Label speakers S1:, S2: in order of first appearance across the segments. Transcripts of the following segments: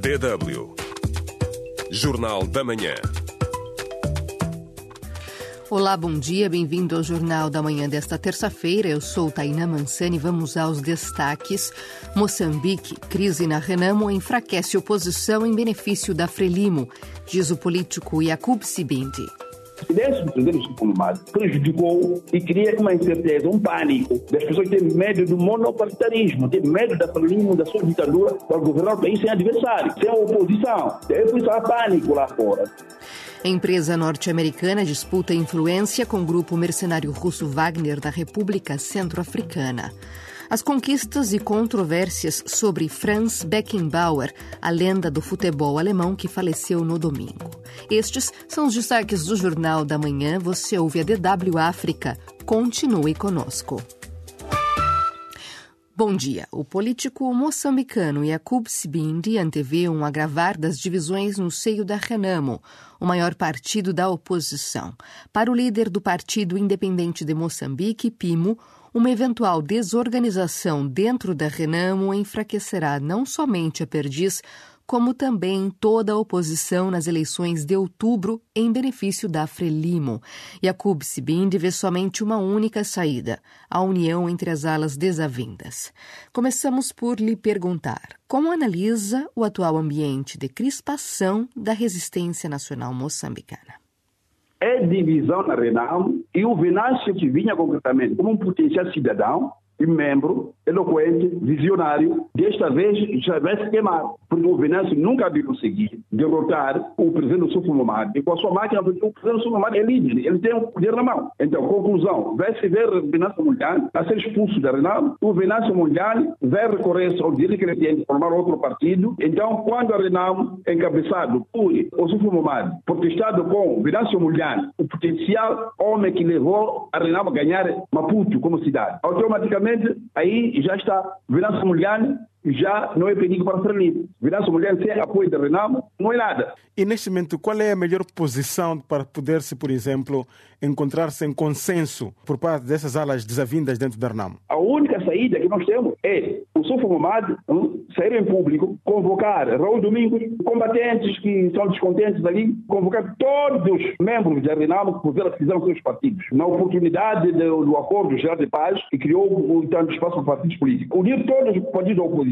S1: DW Jornal da Manhã.
S2: Olá, bom dia, bem-vindo ao Jornal da Manhã desta terça-feira. Eu sou Taina Mansani. Vamos aos destaques. Moçambique, crise na Renamo enfraquece oposição em benefício da Frelimo, diz o político Yakub Sibindi.
S3: Silêncio do presidente diplomado prejudicou e cria uma incerteza, um pânico das pessoas que têm medo do monopartidarismo, têm medo da falinismo, da sua ditadura para governar o país sem adversário, sem oposição. Isso há pânico lá fora.
S2: A empresa norte-americana disputa influência com o grupo mercenário russo Wagner da República Centro-Africana. As conquistas e controvérsias sobre Franz Beckenbauer, a lenda do futebol alemão que faleceu no domingo. Estes são os destaques do Jornal da Manhã. Você ouve a DW África. Continue conosco. Bom dia. O político moçambicano Yakub Sibindi antevê um agravar das divisões no seio da Renamo, o maior partido da oposição. Para o líder do Partido Independente de Moçambique, PIMO, uma eventual desorganização dentro da Renamo enfraquecerá não somente a Perdiz, como também toda a oposição nas eleições de outubro em benefício da Frelimo. Yakub Sibindi vê somente uma única saída, a união entre as alas desavindas. Começamos por lhe perguntar como analisa o atual ambiente de crispação da resistência nacional moçambicana
S3: é divisão na Renamo e o Venâncio que vinha concretamente como um potencial cidadão e membro eloquente, visionário, desta vez já vai se queimar, porque o Venâncio nunca havia conseguido derrotar o presidente Sufo Momad. E com a sua máquina, o presidente Sufo Momad é líder, ele tem o poder na mão. Então, conclusão, vai se ver o Venâncio Mundial a ser expulso da Renamo, o Venâncio Mundial vai recorrer ao direito que ele tem de formar outro partido. Então, quando a Renamo, encabeçado por o Sufo Momad, protestado com o Venâncio Mundial, o potencial homem que levou a Renamo a ganhar Maputo como cidade, automaticamente aí já está Venâncio Mulhane já não é perigo para ser livre. Venâncio Mulhane sem apoio da Renamo não é nada.
S4: E neste momento, qual é a melhor posição para poder-se, por exemplo, encontrar-se em consenso por parte dessas alas desavindas dentro da Renamo?
S3: A única saída que nós temos é o Sufo Mamad um, sair em público, convocar Raul Domingos, combatentes que são descontentes ali, convocar todos os membros da Renamo que puseram fizeram seus partidos. Na oportunidade do, do acordo geral de paz, que criou um tanto espaço para partidos políticos. Unir todos os partidos da oposição,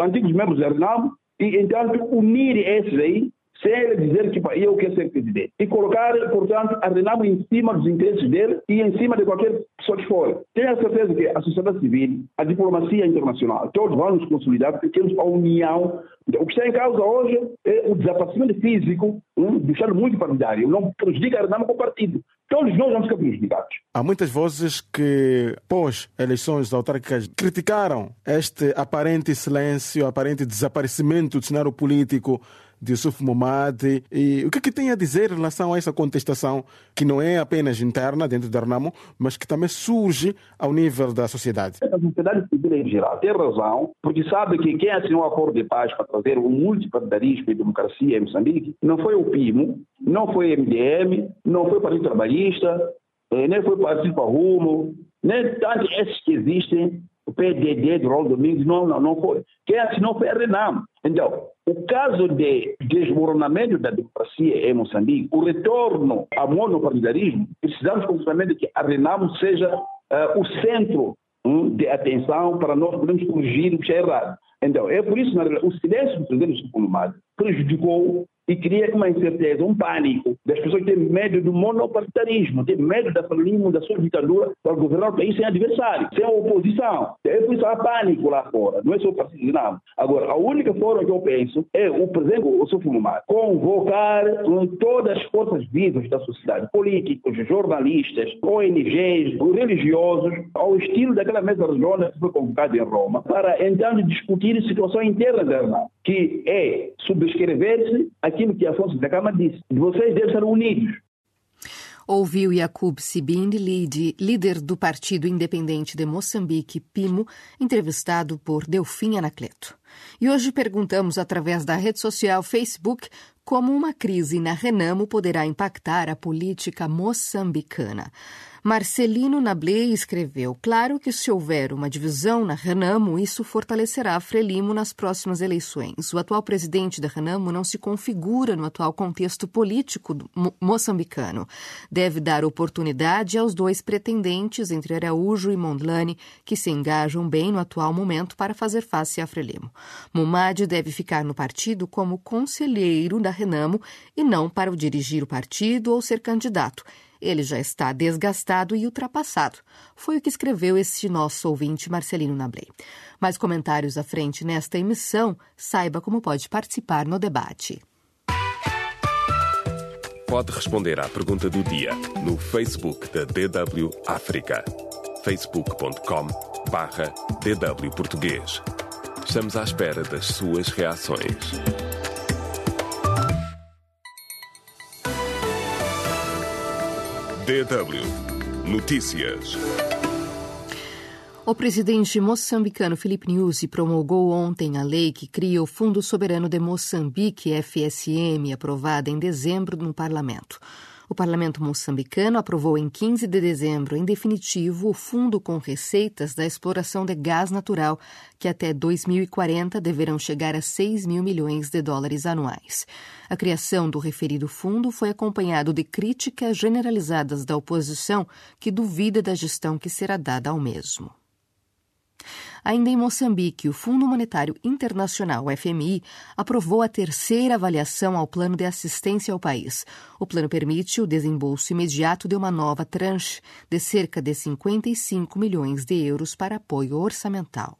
S3: antigos membros da Renamo, e então unir esses aí sem ele dizer que eu quero ser presidente. E colocar, portanto, a Renamo em cima dos interesses dele e em cima de qualquer pessoa que for. Tenho a certeza que a sociedade civil, a diplomacia internacional, todos vão nos consolidar porque temos a união. O que está em causa hoje é o desaparecimento físico um, do Estado multipartidário. Não prejudica a Renamo com o partido. Todos nós vamos ficar prejudicados.
S4: Há muitas vozes que, pós eleições autárquicas, criticaram este aparente silêncio, aparente desaparecimento do cenário político de Yusuf Momad. E o que, é que tem a dizer em relação a essa contestação, que não é apenas interna dentro da Renamo, mas que também surge ao nível da sociedade?
S3: A sociedade civil em geral tem razão, porque sabe que quem assinou o acordo de paz para trazer o multipartidarismo e democracia em Moçambique não foi o PIMO, não foi o MDM, não foi o Partido Trabalhista, nem foi o Partido Rumo, nem tantos esses que existem o PDD do Raul Domingos, não, não, não foi. Quem assinou foi a Renamo. Então, o caso de desmoronamento da democracia em Moçambique, o retorno ao monopartidarismo, precisamos completamente que a Renamo seja uh, o centro um, de atenção para nós podermos corrigir o que é errado. Então, é por isso que o silêncio do presidente Supremo prejudicou e cria uma incerteza, um pânico das pessoas têm medo do monopartidarismo, têm medo da falinismo, da sua ditadura para governar o país sem adversário, sem oposição. É por isso há pânico lá fora, não é só o partido não. Agora, a única forma que eu penso é o presidente o Sofumar convocar todas as forças vivas da sociedade, políticos, jornalistas, ONGs, religiosos, ao estilo daquela mesa redonda que foi convocada em Roma, para então discutir a situação interna da Irmã, que é subscrever-se aquilo que Afonso da Cama disse. Vocês devem ser unidos.
S2: Ouviu Yakub Sibindi, líder do Partido Independente de Moçambique, PIMO, entrevistado por Delfim Anacleto. E hoje perguntamos através da rede social Facebook como uma crise na Renamo poderá impactar a política moçambicana. Marcelino Nablé escreveu: Claro que se houver uma divisão na Renamo, isso fortalecerá a Frelimo nas próximas eleições. O atual presidente da Renamo não se configura no atual contexto político mo moçambicano. Deve dar oportunidade aos dois pretendentes, entre Araújo e Mondlane, que se engajam bem no atual momento para fazer face à Frelimo. Mumad deve ficar no partido como conselheiro da Renamo e não para dirigir o partido ou ser candidato. Ele já está desgastado e ultrapassado. Foi o que escreveu este nosso ouvinte Marcelino Nablé. Mais comentários à frente nesta emissão, saiba como pode participar no debate.
S1: Pode responder à pergunta do dia no Facebook da DW África. facebook.com barra DW Português. Estamos à espera das suas reações. DW Notícias.
S2: O presidente moçambicano Filipe Nyusi promulgou ontem a lei que cria o Fundo Soberano de Moçambique, FSM, aprovada em dezembro no parlamento. O parlamento moçambicano aprovou em 15 de dezembro, em definitivo, o fundo com receitas da exploração de gás natural, que até 2040 deverão chegar a 6 mil milhões de dólares anuais. A criação do referido fundo foi acompanhado de críticas generalizadas da oposição, que duvida da gestão que será dada ao mesmo. Ainda em Moçambique, o Fundo Monetário Internacional, FMI, aprovou a terceira avaliação ao plano de assistência ao país. O plano permite o desembolso imediato de uma nova tranche de cerca de 55 milhões de euros para apoio orçamental.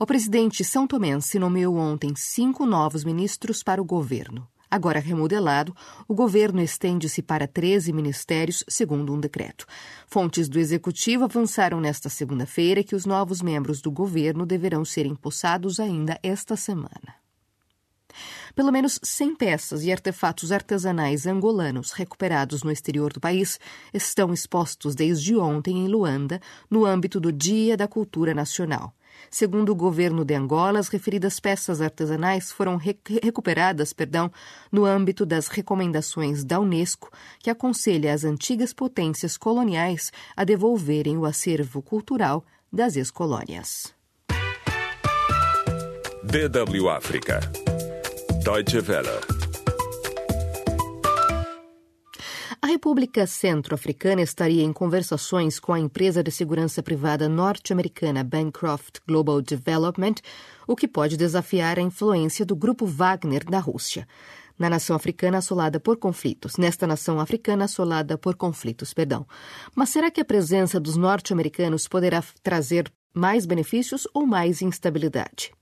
S2: O presidente São Tomense nomeou ontem cinco novos ministros para o governo. Agora remodelado, o governo estende-se para 13 ministérios, segundo um decreto. Fontes do executivo avançaram nesta segunda-feira que os novos membros do governo deverão ser empossados ainda esta semana. Pelo menos 100 peças e artefatos artesanais angolanos recuperados no exterior do país estão expostos desde ontem em Luanda, no âmbito do Dia da Cultura Nacional. Segundo o governo de Angola, as referidas peças artesanais foram re recuperadas perdão, no âmbito das recomendações da Unesco, que aconselha as antigas potências coloniais a devolverem o acervo cultural das ex-colônias.
S1: DW África. Deutsche Welle.
S2: República Centro-Africana estaria em conversações com a empresa de segurança privada norte-americana Bancroft Global Development, o que pode desafiar a influência do grupo Wagner da Rússia. Na nação africana assolada por conflitos, nesta nação africana assolada por conflitos, perdão. Mas será que a presença dos norte-americanos poderá trazer mais benefícios ou mais instabilidade?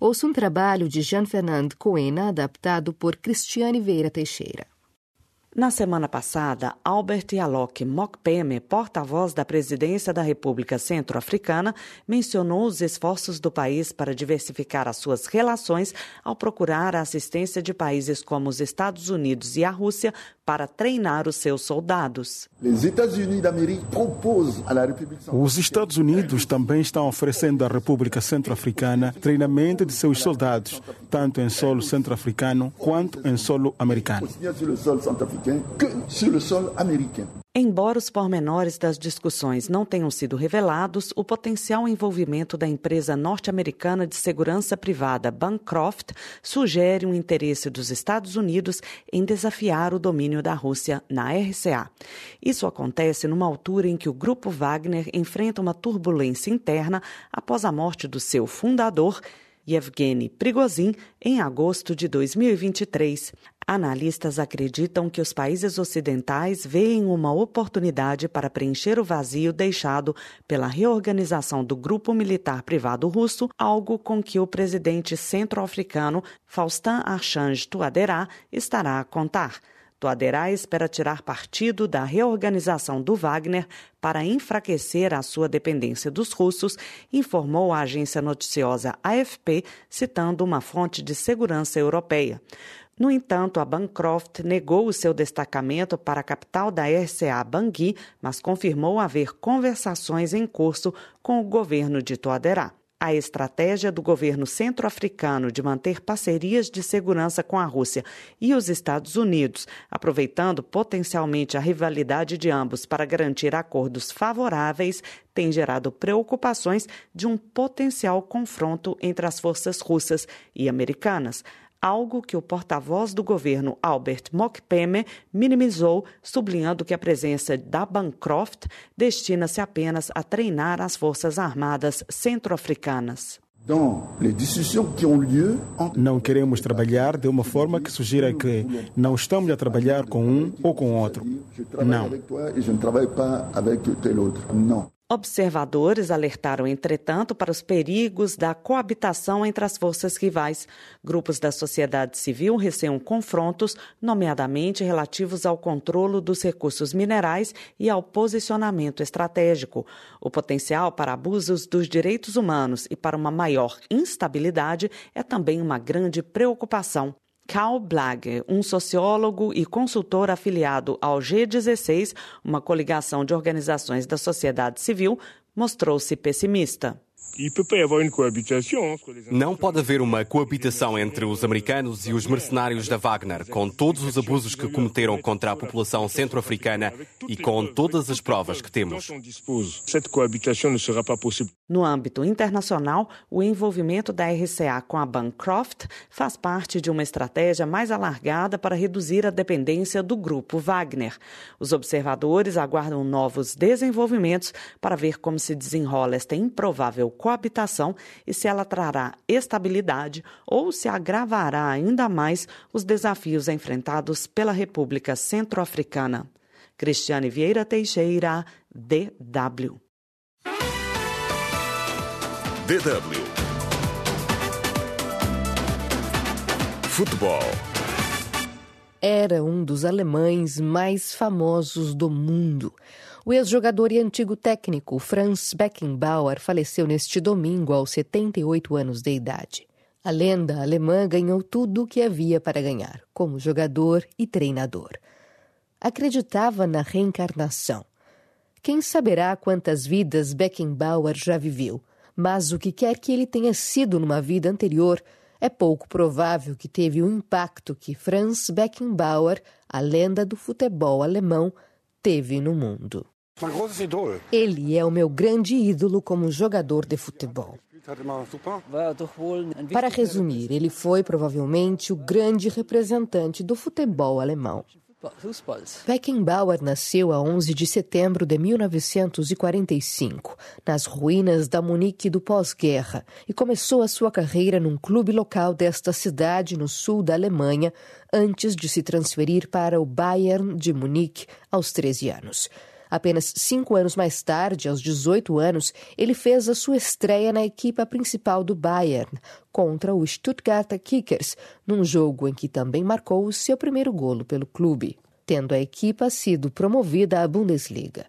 S2: Ouça um trabalho de Jean-Fernand Coena, adaptado por Cristiane Vieira Teixeira.
S5: Na semana passada, Albert Alok Mokpeme, porta-voz da presidência da República Centro-Africana, mencionou os esforços do país para diversificar as suas relações ao procurar a assistência de países como os Estados Unidos e a Rússia para treinar os seus soldados.
S4: Os Estados Unidos também estão oferecendo à República Centro-Africana treinamento de seus soldados, tanto em solo centro-africano quanto em solo americano
S5: Embora os pormenores das discussões não tenham sido revelados, o potencial envolvimento da empresa norte-americana de segurança privada Bancroft sugere um interesse dos Estados Unidos em desafiar o domínio da Rússia na RCA. Isso acontece numa altura em que o grupo Wagner enfrenta uma turbulência interna após a morte do seu fundador, Yevgeny Prigozhin, em agosto de 2023. Analistas acreditam que os países ocidentais veem uma oportunidade para preencher o vazio deixado pela reorganização do grupo militar privado russo, algo com que o presidente centro-africano Faustin Archange Touadéra estará a contar. Touadéra espera tirar partido da reorganização do Wagner para enfraquecer a sua dependência dos russos, informou a agência noticiosa AFP, citando uma fonte de segurança europeia. No entanto, a Bancroft negou o seu destacamento para a capital da RCA, Bangui, mas confirmou haver conversações em curso com o governo de Toaderá. A estratégia do governo centro-africano de manter parcerias de segurança com a Rússia e os Estados Unidos, aproveitando potencialmente a rivalidade de ambos para garantir acordos favoráveis, tem gerado preocupações de um potencial confronto entre as forças russas e americanas algo que o porta-voz do governo Albert Mokpeme minimizou, sublinhando que a presença da Bancroft destina-se apenas a treinar as forças armadas centro-africanas.
S4: Não queremos trabalhar de uma forma que sugira que não estamos a trabalhar com um ou com outro. Não.
S5: Observadores alertaram, entretanto, para os perigos da coabitação entre as forças rivais. Grupos da sociedade civil receiam confrontos, nomeadamente relativos ao controle dos recursos minerais e ao posicionamento estratégico. O potencial para abusos dos direitos humanos e para uma maior instabilidade é também uma grande preocupação. Karl Blage, um sociólogo e consultor afiliado ao G16, uma coligação de organizações da sociedade civil, mostrou-se pessimista.
S6: Não pode haver uma coabitação entre os americanos e os mercenários da Wagner, com todos os abusos que cometeram contra a população centro-africana e com todas as provas que temos.
S5: No âmbito internacional, o envolvimento da RCA com a Bancroft faz parte de uma estratégia mais alargada para reduzir a dependência do grupo Wagner. Os observadores aguardam novos desenvolvimentos para ver como se desenrola esta improvável coabitação e se ela trará estabilidade ou se agravará ainda mais os desafios enfrentados pela República Centro-Africana. Cristiane Vieira Teixeira, DW.
S1: DW Futebol
S2: Era um dos alemães mais famosos do mundo. O ex-jogador e antigo técnico Franz Beckenbauer faleceu neste domingo aos 78 anos de idade. A lenda alemã ganhou tudo o que havia para ganhar, como jogador e treinador. Acreditava na reencarnação. Quem saberá quantas vidas Beckenbauer já viveu, mas o que quer que ele tenha sido numa vida anterior, é pouco provável que teve o impacto que Franz Beckenbauer, a lenda do futebol alemão, teve no mundo. Ele é o meu grande ídolo como jogador de futebol. Para resumir, ele foi provavelmente o grande representante do futebol alemão. Beckenbauer nasceu a 11 de setembro de 1945, nas ruínas da Munique do pós-guerra, e começou a sua carreira num clube local desta cidade no sul da Alemanha, antes de se transferir para o Bayern de Munique aos 13 anos. Apenas cinco anos mais tarde, aos 18 anos, ele fez a sua estreia na equipa principal do Bayern, contra o Stuttgart Kickers, num jogo em que também marcou o seu primeiro golo pelo clube, tendo a equipa sido promovida à Bundesliga.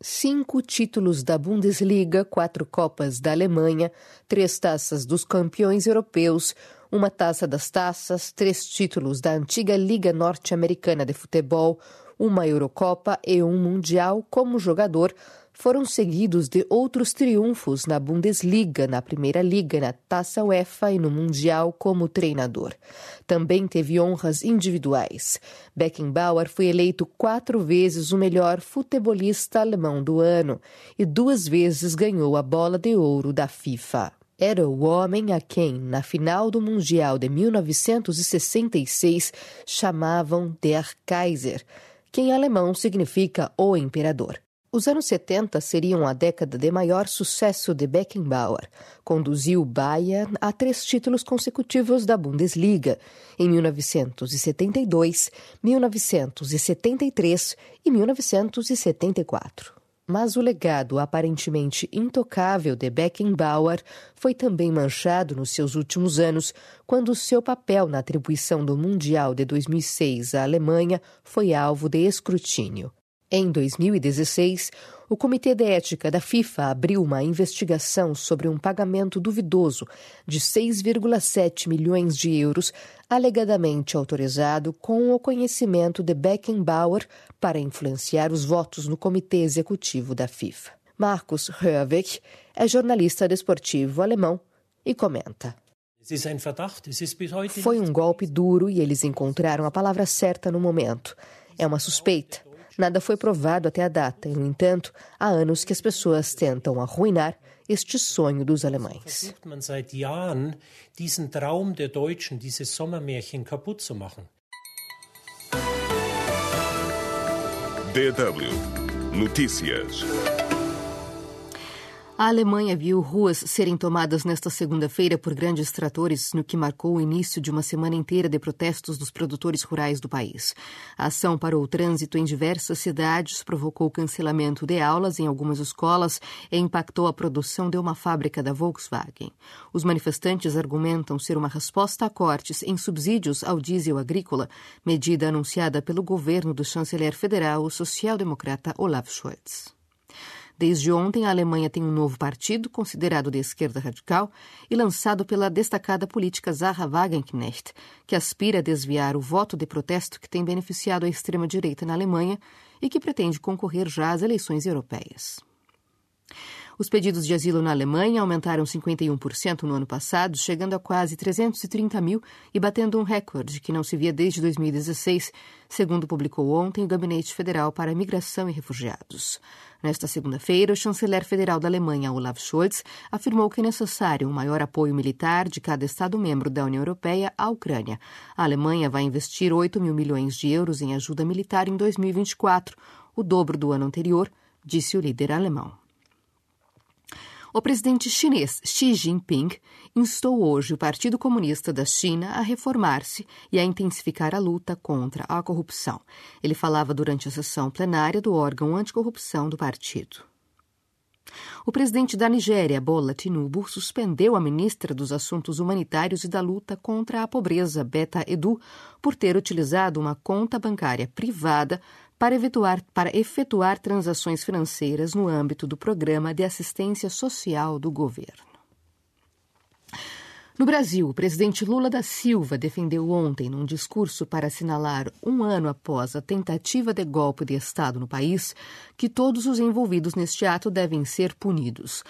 S2: Cinco títulos da Bundesliga, quatro Copas da Alemanha, três taças dos campeões europeus, uma taça das taças, três títulos da antiga Liga Norte-Americana de Futebol, uma Eurocopa e um Mundial como jogador, foram seguidos de outros triunfos na Bundesliga, na Primeira Liga, na Taça UEFA e no Mundial como treinador. Também teve honras individuais. Beckenbauer foi eleito quatro vezes o melhor futebolista alemão do ano e duas vezes ganhou a bola de ouro da FIFA. Era o homem a quem, na final do Mundial de 1966, chamavam Der Kaiser que em alemão significa o imperador. Os anos 70 seriam a década de maior sucesso de Beckenbauer. Conduziu o Bayern a três títulos consecutivos da Bundesliga, em 1972, 1973 e 1974. Mas o legado aparentemente intocável de Beckenbauer foi também manchado nos seus últimos anos, quando seu papel na atribuição do Mundial de 2006 à Alemanha foi alvo de escrutínio. Em 2016, o Comitê de Ética da FIFA abriu uma investigação sobre um pagamento duvidoso de 6,7 milhões de euros, alegadamente autorizado com o conhecimento de Beckenbauer para influenciar os votos no Comitê Executivo da FIFA. Markus Hörwig é jornalista desportivo alemão e comenta. Foi um golpe duro e eles encontraram a palavra certa no momento. É uma suspeita. Nada foi provado até a data, e, no entanto, há anos que as pessoas tentam arruinar este sonho dos alemães.
S1: DW Notícias.
S2: A Alemanha viu ruas serem tomadas nesta segunda-feira por grandes tratores, no que marcou o início de uma semana inteira de protestos dos produtores rurais do país. A ação parou o trânsito em diversas cidades, provocou cancelamento de aulas em algumas escolas e impactou a produção de uma fábrica da Volkswagen. Os manifestantes argumentam ser uma resposta a cortes em subsídios ao diesel agrícola, medida anunciada pelo governo do chanceler federal, o social-democrata Olaf Scholz. Desde ontem, a Alemanha tem um novo partido, considerado de esquerda radical, e lançado pela destacada política Zahra Wagenknecht, que aspira a desviar o voto de protesto que tem beneficiado a extrema-direita na Alemanha e que pretende concorrer já às eleições europeias. Os pedidos de asilo na Alemanha aumentaram 51% no ano passado, chegando a quase 330 mil e batendo um recorde que não se via desde 2016, segundo publicou ontem o Gabinete Federal para Migração e Refugiados. Nesta segunda-feira, o chanceler federal da Alemanha, Olaf Scholz, afirmou que é necessário um maior apoio militar de cada Estado-membro da União Europeia à Ucrânia. A Alemanha vai investir 8 mil milhões de euros em ajuda militar em 2024, o dobro do ano anterior, disse o líder alemão. O presidente chinês Xi Jinping instou hoje o Partido Comunista da China a reformar-se e a intensificar a luta contra a corrupção. Ele falava durante a sessão plenária do órgão anticorrupção do partido. O presidente da Nigéria, Bola Tinubu, suspendeu a ministra dos Assuntos Humanitários e da Luta contra a Pobreza, Beta Edu, por ter utilizado uma conta bancária privada para efetuar, para efetuar transações financeiras no âmbito do Programa de Assistência Social do governo. No Brasil, o presidente Lula da Silva defendeu ontem, num discurso para assinalar um ano após a tentativa de golpe de Estado no país, que todos os envolvidos neste ato devem ser punidos.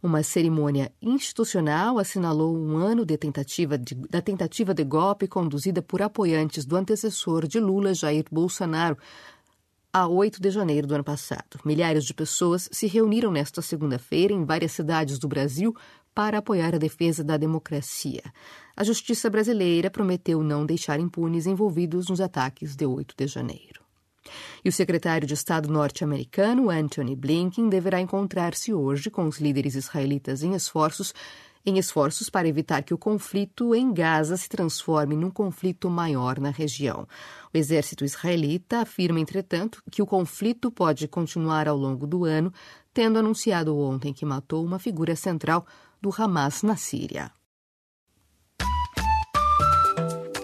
S2: Uma cerimônia institucional assinalou um ano de tentativa de, da tentativa de golpe conduzida por apoiantes do antecessor de Lula, Jair Bolsonaro, a 8 de janeiro do ano passado. Milhares de pessoas se reuniram nesta segunda-feira em várias cidades do Brasil para apoiar a defesa da democracia. A justiça brasileira prometeu não deixar impunes envolvidos nos ataques de 8 de janeiro. E o secretário de Estado norte-americano, Anthony Blinken, deverá encontrar-se hoje com os líderes israelitas em esforços em esforços para evitar que o conflito em Gaza se transforme num conflito maior na região. O exército israelita afirma, entretanto, que o conflito pode continuar ao longo do ano, tendo anunciado ontem que matou uma figura central do Hamas na Síria.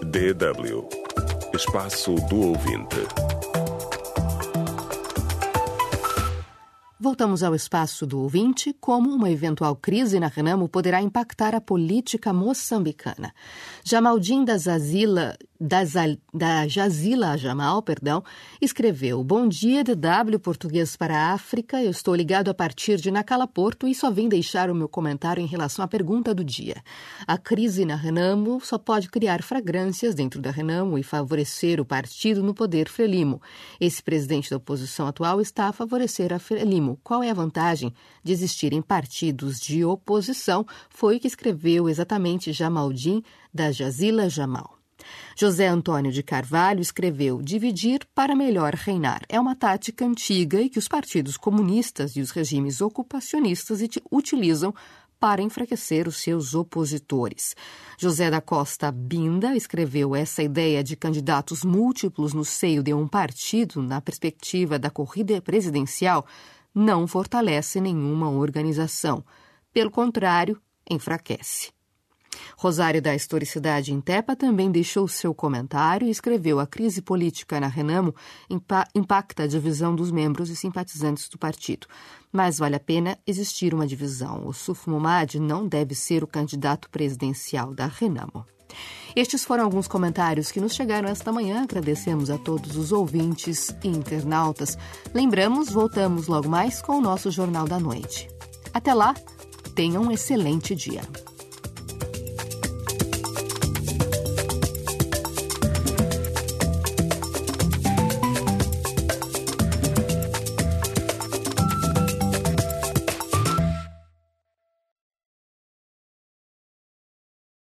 S1: DW Espaço do Ouvinte.
S2: Voltamos ao espaço do ouvinte, como uma eventual crise na Renamo poderá impactar a política moçambicana. Jamaldin da Zazila da, da Jazila Jamal, perdão, escreveu: Bom dia, DW Português para a África. Eu estou ligado a partir de Nacala Porto e só vim deixar o meu comentário em relação à pergunta do dia. A crise na Renamo só pode criar fragrâncias dentro da Renamo e favorecer o partido no poder Frelimo. Esse presidente da oposição atual está a favorecer a Frelimo. Qual é a vantagem de existirem partidos de oposição? Foi o que escreveu exatamente Jamaldin da Jazila Jamal. José Antônio de Carvalho escreveu: dividir para melhor reinar é uma tática antiga e que os partidos comunistas e os regimes ocupacionistas utilizam para enfraquecer os seus opositores. José da Costa Binda escreveu essa ideia de candidatos múltiplos no seio de um partido na perspectiva da corrida presidencial não fortalece nenhuma organização. Pelo contrário, enfraquece. Rosário da Historicidade em Tepa também deixou seu comentário e escreveu: A crise política na Renamo impacta a divisão dos membros e simpatizantes do partido. Mas vale a pena existir uma divisão. O Suf Momad não deve ser o candidato presidencial da Renamo. Estes foram alguns comentários que nos chegaram esta manhã. Agradecemos a todos os ouvintes e internautas. Lembramos, voltamos logo mais com o nosso Jornal da Noite. Até lá, tenham um excelente dia.